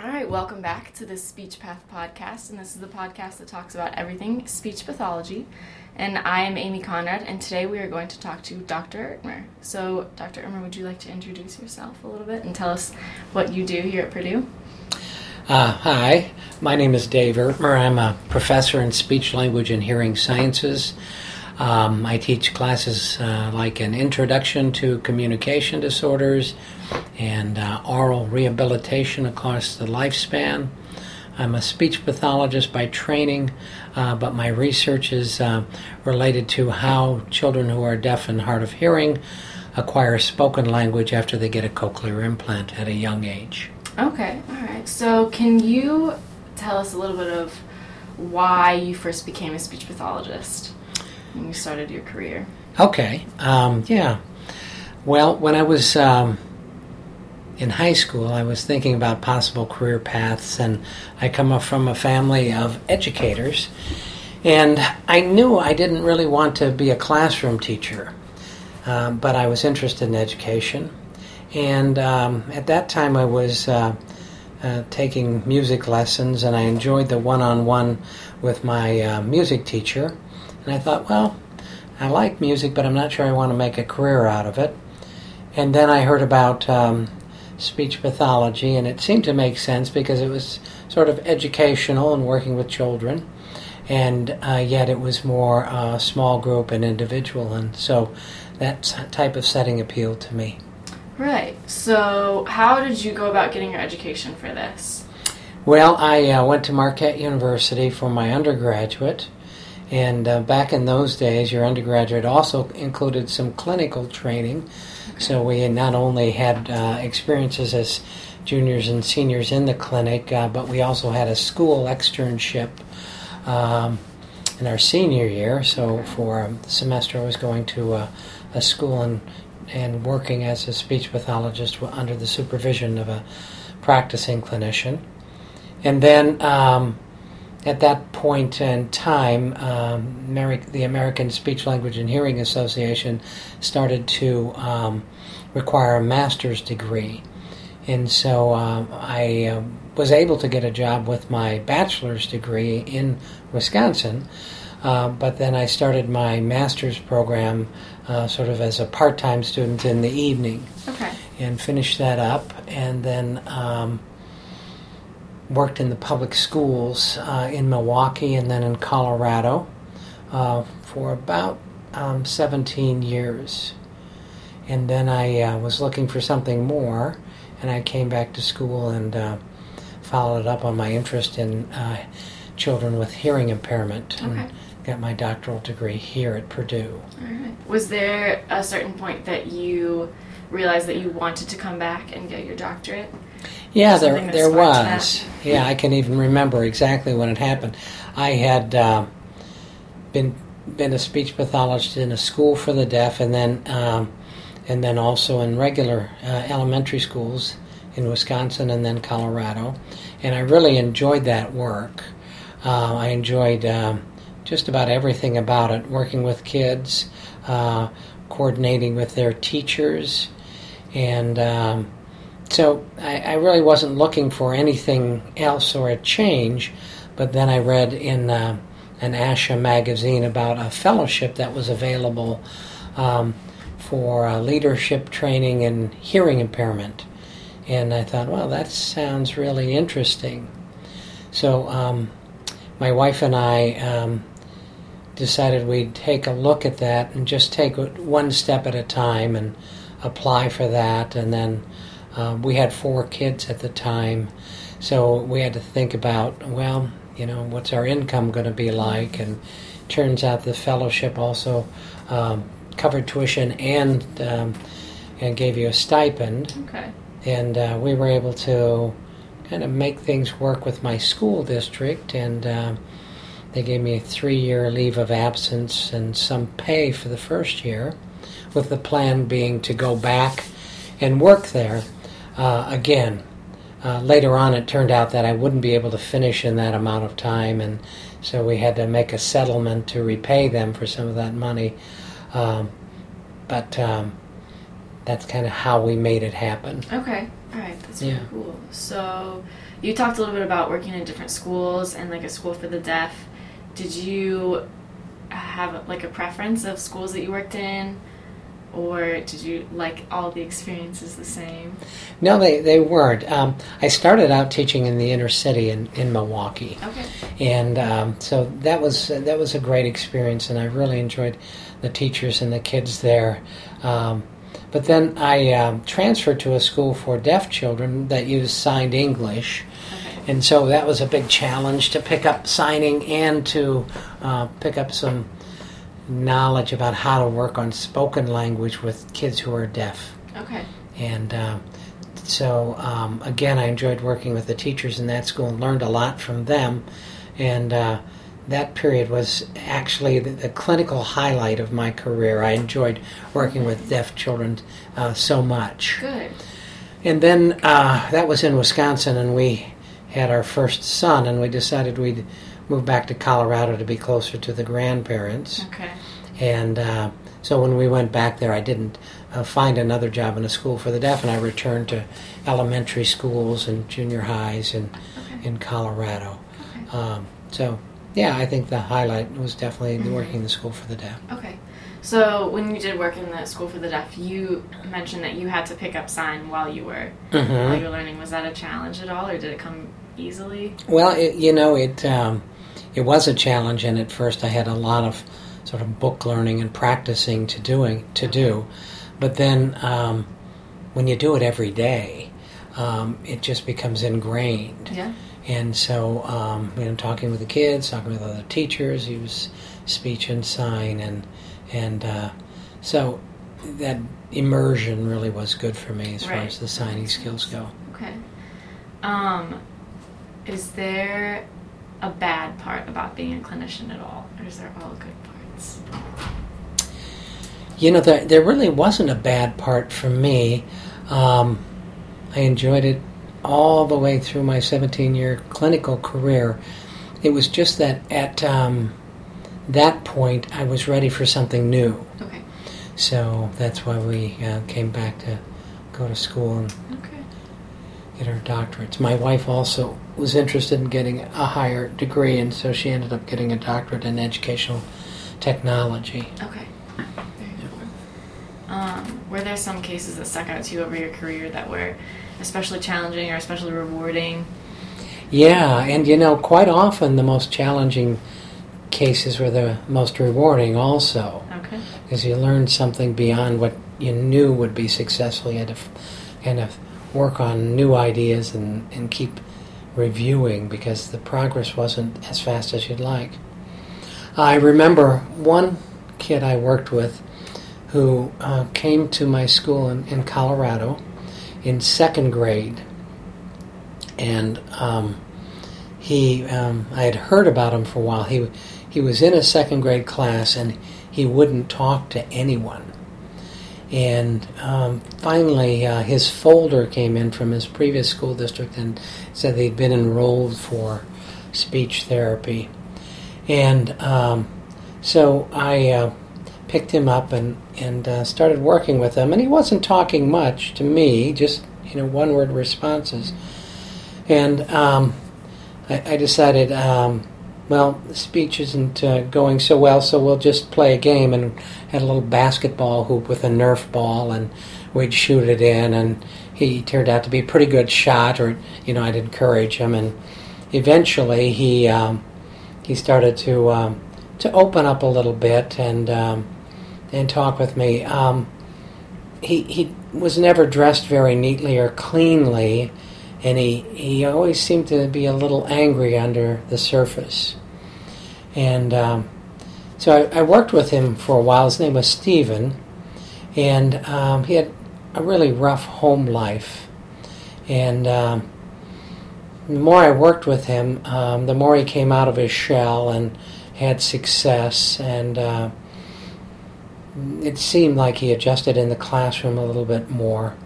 All right, welcome back to the Speech Path podcast, and this is the podcast that talks about everything speech pathology. And I am Amy Conrad, and today we are going to talk to Dr. Ertmer. So, Dr. Ertmer, would you like to introduce yourself a little bit and tell us what you do here at Purdue? Uh, hi, my name is Dave Ertmer. I'm a professor in speech, language, and hearing sciences. Um, I teach classes uh, like an introduction to communication disorders and uh, oral rehabilitation across the lifespan. I'm a speech pathologist by training, uh, but my research is uh, related to how children who are deaf and hard of hearing acquire spoken language after they get a cochlear implant at a young age. Okay, all right. So, can you tell us a little bit of why you first became a speech pathologist? When you started your career? Okay, um, yeah. Well, when I was um, in high school, I was thinking about possible career paths, and I come from a family of educators, and I knew I didn't really want to be a classroom teacher, um, but I was interested in education, and um, at that time I was. Uh, uh, taking music lessons, and I enjoyed the one on one with my uh, music teacher. And I thought, well, I like music, but I'm not sure I want to make a career out of it. And then I heard about um, speech pathology, and it seemed to make sense because it was sort of educational and working with children, and uh, yet it was more uh, small group and individual, and so that type of setting appealed to me. Right. So, how did you go about getting your education for this? Well, I uh, went to Marquette University for my undergraduate and uh, back in those days, your undergraduate also included some clinical training. So we not only had uh, experiences as juniors and seniors in the clinic, uh, but we also had a school externship um, in our senior year. So for the semester, I was going to uh, a school and and working as a speech pathologist under the supervision of a practicing clinician. And then um, at that point in time, um, the American Speech, Language, and Hearing Association started to um, require a master's degree. And so uh, I uh, was able to get a job with my bachelor's degree in Wisconsin. Uh, but then I started my master's program uh, sort of as a part time student in the evening. Okay. And finished that up. And then um, worked in the public schools uh, in Milwaukee and then in Colorado uh, for about um, 17 years. And then I uh, was looking for something more, and I came back to school and uh, followed up on my interest in uh, children with hearing impairment. Okay. And got my doctoral degree here at Purdue. All right. Was there a certain point that you realized that you wanted to come back and get your doctorate? Yeah, there there was. Yeah, I can even remember exactly when it happened. I had uh, been been a speech pathologist in a school for the deaf, and then um, and then also in regular uh, elementary schools in Wisconsin and then Colorado, and I really enjoyed that work. Uh, I enjoyed um, just about everything about it, working with kids, uh, coordinating with their teachers, and um, so I, I, really wasn't looking for anything else or a change, but then I read in uh, an ASHA magazine about a fellowship that was available um, for uh, leadership training in hearing impairment. And I thought, well, that sounds really interesting. So um, my wife and I um, decided we'd take a look at that and just take one step at a time and apply for that and then um, we had four kids at the time, so we had to think about, well, you know, what's our income going to be like? And turns out the fellowship also um, covered tuition and um, and gave you a stipend. Okay. And uh, we were able to kind of make things work with my school district, and uh, they gave me a three-year leave of absence and some pay for the first year, with the plan being to go back and work there uh, again, uh, later on, it turned out that I wouldn't be able to finish in that amount of time, and so we had to make a settlement to repay them for some of that money. Um, but um, that's kind of how we made it happen. Okay. All right, that's yeah. really cool. So, you talked a little bit about working in different schools and like a school for the deaf. Did you have like a preference of schools that you worked in? Or did you like all the experiences the same? No, they, they weren't. Um, I started out teaching in the inner city in, in Milwaukee, okay. and um, so that was that was a great experience, and I really enjoyed the teachers and the kids there. Um, but then I um, transferred to a school for deaf children that used signed English. Okay. And so that was a big challenge to pick up signing and to uh, pick up some knowledge about how to work on spoken language with kids who are deaf. Okay. And uh, so, um, again, I enjoyed working with the teachers in that school and learned a lot from them. And uh, that period was actually the, the, clinical highlight of my career. I enjoyed working with deaf children uh, so much. Good. And then uh, that was in Wisconsin, and we had our first son, and we decided we'd moved back to Colorado to be closer to the grandparents. Okay. And uh, so when we went back there, I didn't uh, find another job in a school for the deaf, and I returned to elementary schools and junior highs in okay. in Colorado. Okay. Um, so yeah, I think the highlight was definitely mm-hmm. working in the school for the deaf. Okay. So when you did work in the school for the deaf, you mentioned that you had to pick up sign while you were mm-hmm. while you were learning. Was that a challenge at all, or did it come easily? Well, it, you know, it um, it was a challenge, and at first I had a lot of sort of book learning and practicing to doing to do, but then um, when you do it every day, um, it just becomes ingrained. Yeah. And so, um, you know, talking with the kids, talking with other teachers, use speech and sign, and and uh, so that immersion really was good for me as right. far as the signing skills go. Okay. Um, is there a bad part about being a clinician at all, or is there all good parts? You know, there, there really wasn't a bad part for me. Um, I enjoyed it all the way through my 17 year clinical career. It was just that at um, that point, I was ready for something new. Okay. So that's why we uh, came back to go to school and okay. get our doctorates. My wife also was interested in getting a higher degree, and so she ended up getting a doctorate in educational technology. Okay. Um, were there some cases that stuck out to you over your career that were especially challenging or especially rewarding? Yeah, and you know, quite often the most challenging cases were the most rewarding also. Okay. Because you learned something beyond what you knew would be successful. You had to kind of work on new ideas and, and keep reviewing because the progress wasn't as fast as you'd like. I remember one kid I worked with who uh, came to my school in, in Colorado in second grade, and um, he um, I had heard about him for a while. He he was in a second grade class and he wouldn't talk to anyone. And um, finally, uh, his folder came in from his previous school district and said they'd been enrolled for speech therapy. And um, so I uh, picked him up and, and uh, started working with him. And he wasn't talking much to me, just you know one word responses. And um, I, I, decided um, the speech isn't uh, going so well, so we'll just play a game. And had a little basketball hoop with a Nerf ball, and we'd shoot it in. And he turned out to be a pretty good shot, or you know, I'd encourage him. And eventually, he um, he started to um, to open up a little bit and um, and talk with me. Um, he he was never dressed very neatly or cleanly and he, he always seemed to be a little angry under the surface. And um, so I, I, worked with him for a while. His name was Stephen, and um, he had a really rough home life. And um, the more I worked with him, um, the more he came out of his shell and had success. And uh, it seemed like he adjusted in the classroom a little bit more.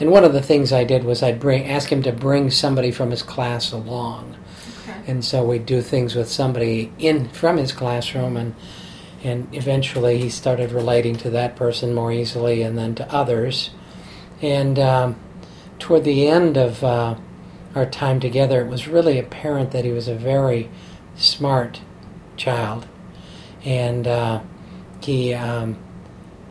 And one of the things I did was I'd bring ask him to bring somebody from his class along. Okay. And so we'd do things with somebody in from his classroom and and eventually he started relating to that person more easily and then to others. And um, toward the end of uh, our time together, it was really apparent that he was a very smart child, and uh, he um,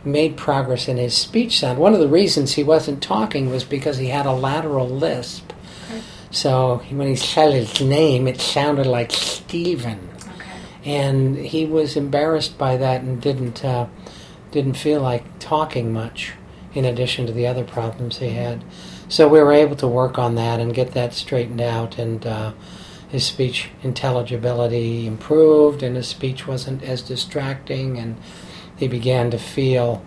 made progress in his speech sound. One of the reasons he wasn't talking was because he had a lateral lisp. Okay. So when he said his name, it sounded like Stephen, Okay. and he was embarrassed by that and didn't uh, didn't feel like talking much. In addition to the other problems he had, so we were able to work on that and get that straightened out, and uh, his speech intelligibility improved, and his speech wasn't as distracting, and he began to feel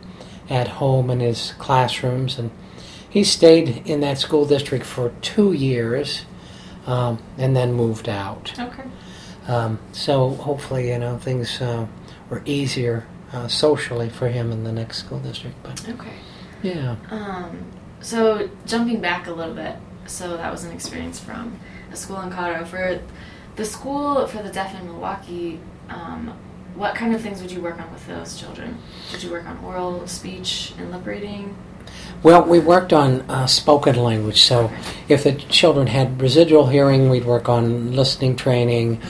at home in his classrooms, and he stayed in that school district for two years, um, and then moved out. Okay. Um, so hopefully, you know, things uh, were easier uh, socially for him in the next school district. But Okay. yeah, Um, so jumping back a little bit, so that was an experience from a school in Colorado. For the school for the deaf in Milwaukee, um, what kind of things would you work on with those children? Did you work on oral, speech, and lip reading? well, we worked on uh, spoken language. So Okay. if the children had residual hearing, we'd work on listening training.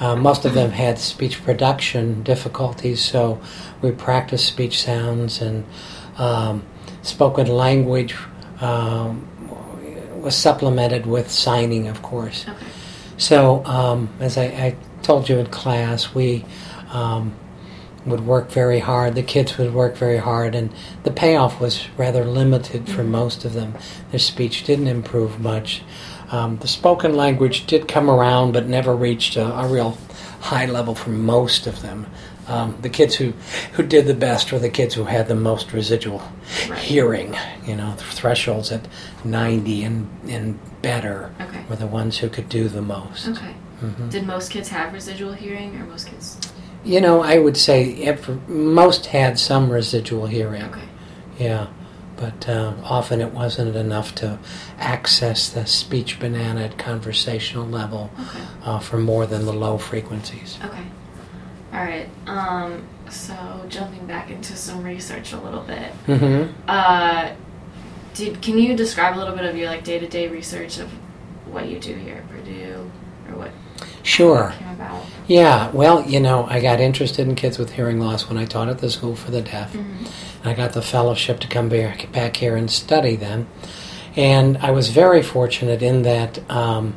Uh, most of them had speech production difficulties, so we practiced speech sounds and um, spoken language um, was supplemented with signing, of course. Okay. So, um, as I, I told you in class, we um, would work very hard. The kids would work very hard, and the payoff was rather limited for Mhm. most of them. Their speech didn't improve much. Um, the spoken language did come around, but never reached a, a real high level for most of them. Um, the kids who, who did the best were the kids who had the most residual Right. hearing. You know, thresholds at 90 and, and better Okay. were the ones who could do the most. Okay. Mhm. Did most kids have residual hearing, or most kids? You know, I would say most had some residual hearing. Okay. Yeah, but uh, often it wasn't enough to access the speech banana at conversational level Okay. uh, for more than the low frequencies. Okay. All right. Um, so jumping back into some research a little bit. Mm-hmm. Uh, did can you describe a little bit of your like day to day research of what you do here at Purdue Sure. Yeah, well, you know, I got interested in kids with hearing loss when I taught at the School for the Deaf. Mhm. I got the fellowship to come back, back here and study them. And I was very fortunate in that, um,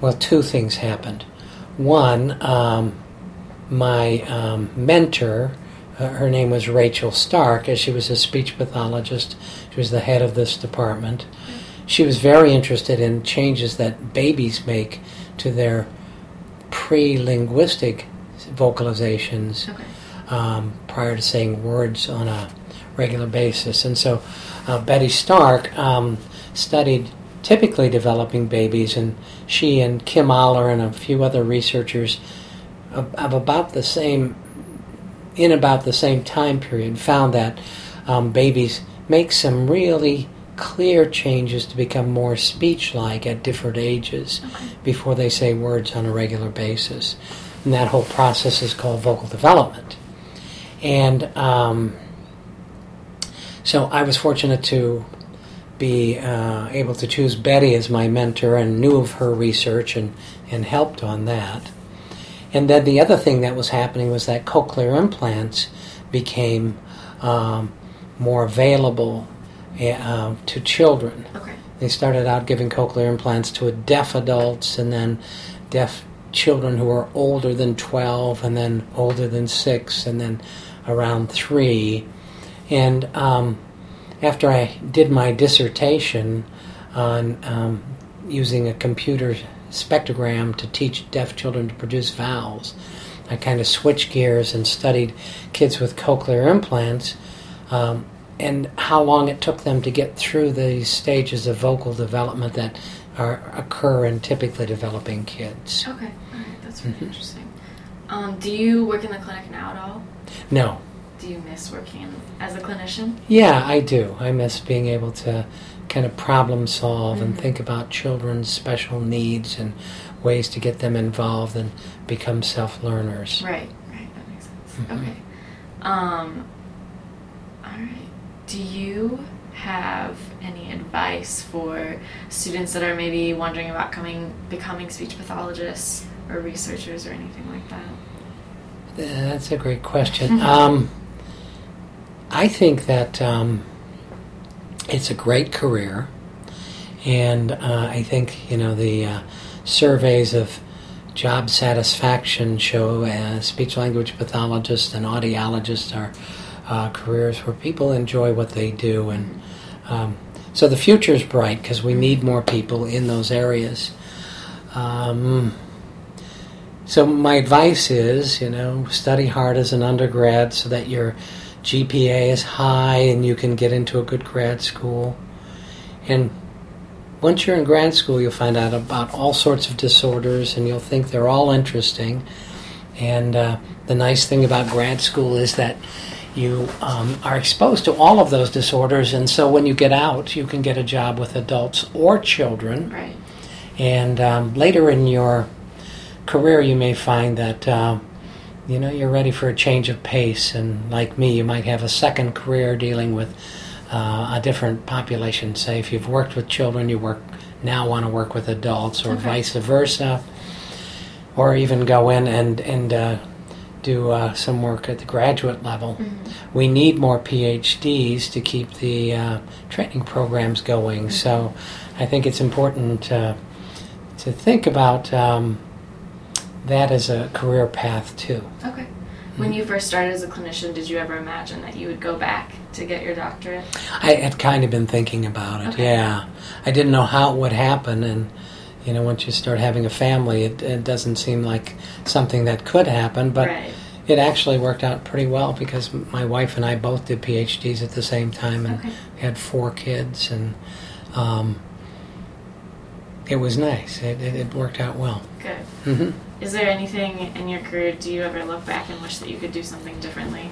well, two things happened. One, um, my um, mentor, uh, her name was Rachel Stark, as she was a speech pathologist, she was the head of this department. She was very interested in changes that babies make to their pre linguistic vocalizations Okay. um, prior to saying words on a regular basis. And so uh, Betty Stark um, studied typically developing babies, and she and Kim Oller and a few other researchers of, of about the same, in about the same time period, found that um, babies make some really clear changes to become more speech-like at different ages Okay. before they say words on a regular basis. And that whole process is called vocal development. And um, so I was fortunate to be uh, able to choose Betty as my mentor and knew of her research and, and helped on that. And then the other thing that was happening was that cochlear implants became um, more available uh, to children. Okay. They started out giving cochlear implants to deaf adults and then deaf children who are older than 12 and then older than 6 and then around 3. And um, after I did my dissertation on um, using a computer spectrogram to teach deaf children to produce vowels, I kind of switched gears and studied kids with cochlear implants um, and how long it took them to get through these stages of vocal development that are, occur in typically developing kids. Okay. All right. That's really Mhm. interesting. Um, do you work in the clinic now at all? No. Do you miss working as a clinician? Yeah, I do. I miss being able to kind of problem solve and Mhm. think about children's special needs and ways to get them involved and become self learners. Right. Right. That makes sense. Mhm. Okay. Um. Do you have any advice for students that are maybe wondering about coming becoming speech pathologists or researchers or anything like that? That's a great question. um, I think that um, it's a great career, and uh, I think you know the uh, surveys of job satisfaction show as speech language pathologists and audiologists are uh, careers where people enjoy what they do, and um, so the future is bright because we need more people in those areas. Um, so my advice is, you know, study hard as an undergrad so that your GPA is high and you can get into a good grad school. And once you're in grad school, you'll find out about all sorts of disorders and you'll think they're all interesting. And uh, the nice thing about grad school is that you um, are exposed to all of those disorders, and so when you get out, you can get a job with adults or children. Right. And um, later in your career, you may find that uh, you know you're ready for a change of pace, and like me, you might have a second career dealing with uh, a different population. Say, if you've worked with children, you work now want to work with adults, or Okay. vice versa, or even go in and and uh, do uh, some work at the graduate level. Mm-hmm. We need more PhDs to keep the uh, training programs going. So, I think it's important uh, to think about um, that as a career path too. Okay. When you first started as a clinician, did you ever imagine that you would go back to get your doctorate? I had kind of been thinking about it. Okay. Yeah, I didn't know how it would happen, and you know, once you start having a family, it, it doesn't seem like something that could happen. But right. it actually worked out pretty well because my wife and I both did PhDs at the same time, and Okay. had four kids, and um, it was nice. It, it, it worked out well. Good. hmm Is there anything in your career do you ever look back and wish that you could do something differently?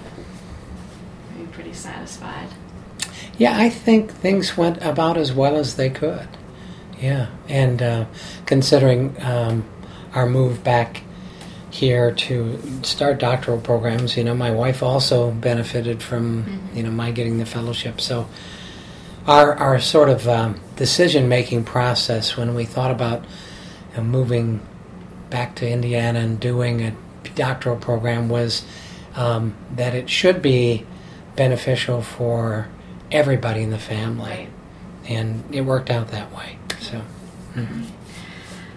Are you pretty satisfied? Yeah, I think things went about as well as they could. Yeah, and uh, considering um, our move back here to start doctoral programs, you know, my wife also benefited from Mhm. you know my getting the fellowship. So our our sort of um, decision making process when we thought about you know, moving back to Indiana and doing a doctoral program was um, that it should be beneficial for everybody in the family, Right. and it worked out that way. So. mhm.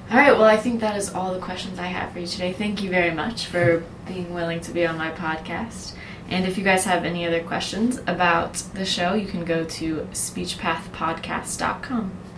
All right, well, I think that is all the questions I have for you today. Thank you very much for being willing to be on my podcast. And if you guys have any other questions about the show, you can go to speechpathpodcast.com.